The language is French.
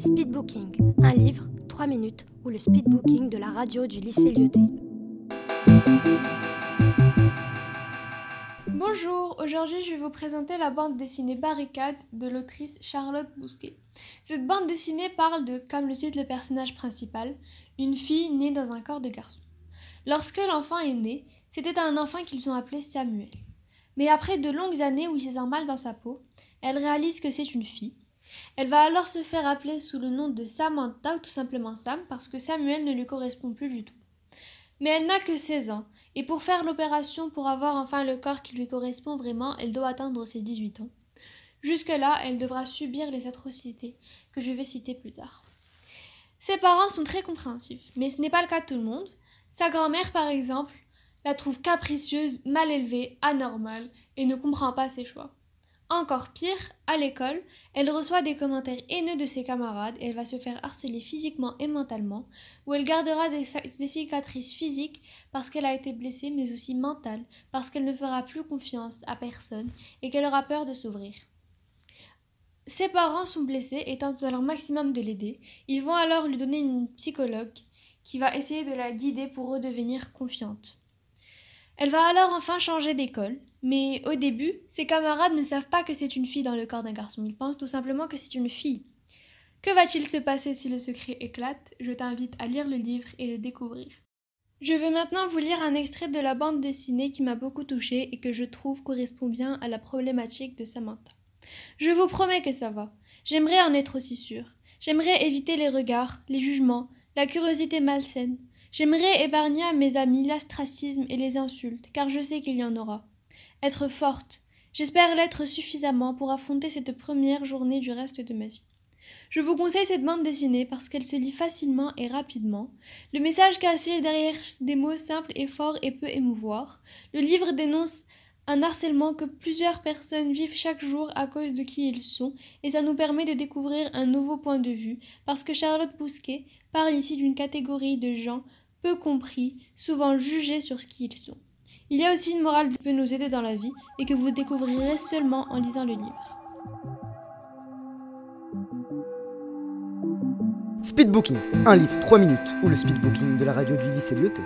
Speedbooking, un livre, 3 minutes, ou le speedbooking de la radio du lycée Lyoté. Bonjour, aujourd'hui je vais vous présenter la bande dessinée Barricade de l'autrice Charlotte Bousquet. Cette bande dessinée parle de, comme le cite le personnage principal, une fille née dans un corps de garçon. Lorsque l'enfant est né, c'était un enfant qu'ils ont appelé Samuel. Mais après de longues années où il se sent mal dans sa peau, elle réalise que c'est une fille. Elle va alors se faire appeler sous le nom de Samantha ou tout simplement Sam parce que Samuel ne lui correspond plus du tout. Mais elle n'a que 16 ans, et pour faire l'opération pour avoir enfin le corps qui lui correspond vraiment, elle doit atteindre ses 18 ans. Jusque-là, elle devra subir les atrocités que je vais citer plus tard. Ses parents sont très compréhensifs, mais ce n'est pas le cas de tout le monde. Sa grand-mère, par exemple, la trouve capricieuse, mal élevée, anormale, et ne comprend pas ses choix. Encore pire, à l'école, elle reçoit des commentaires haineux de ses camarades et elle va se faire harceler physiquement et mentalement, où elle gardera des, cicatrices physiques parce qu'elle a été blessée, mais aussi mentales, parce qu'elle ne fera plus confiance à personne et qu'elle aura peur de s'ouvrir. Ses parents sont blessés et tentent à leur maximum de l'aider. Ils vont alors lui donner une psychologue qui va essayer de la guider pour redevenir confiante. Elle va alors enfin changer d'école, mais au début, ses camarades ne savent pas que c'est une fille dans le corps d'un garçon, ils pensent tout simplement que c'est une fille. Que va-t-il se passer si le secret éclate? Je t'invite à lire le livre et le découvrir. Je vais maintenant vous lire un extrait de la bande dessinée qui m'a beaucoup touchée et que je trouve correspond bien à la problématique de Samantha. Je vous promets que ça va. J'aimerais en être aussi sûre. J'aimerais éviter les regards, les jugements, la curiosité malsaine. J'aimerais épargner à mes amis l'astracisme et les insultes, car je sais qu'il y en aura. Être forte. J'espère l'être suffisamment pour affronter cette première journée du reste de ma vie. Je vous conseille cette bande dessinée parce qu'elle se lit facilement et rapidement. Le message caché derrière des mots simples et forts et peu émouvoir. Le livre dénonce un harcèlement que plusieurs personnes vivent chaque jour à cause de qui ils sont, et ça nous permet de découvrir un nouveau point de vue, parce que Charlotte Bousquet parle ici d'une catégorie de gens peu compris, souvent jugés sur ce qu'ils sont. Il y a aussi une morale qui peut nous aider dans la vie et que vous découvrirez seulement en lisant le livre. Speedbooking, un livre, 3 minutes, ou le speedbooking de la radio du lycée Lyoté.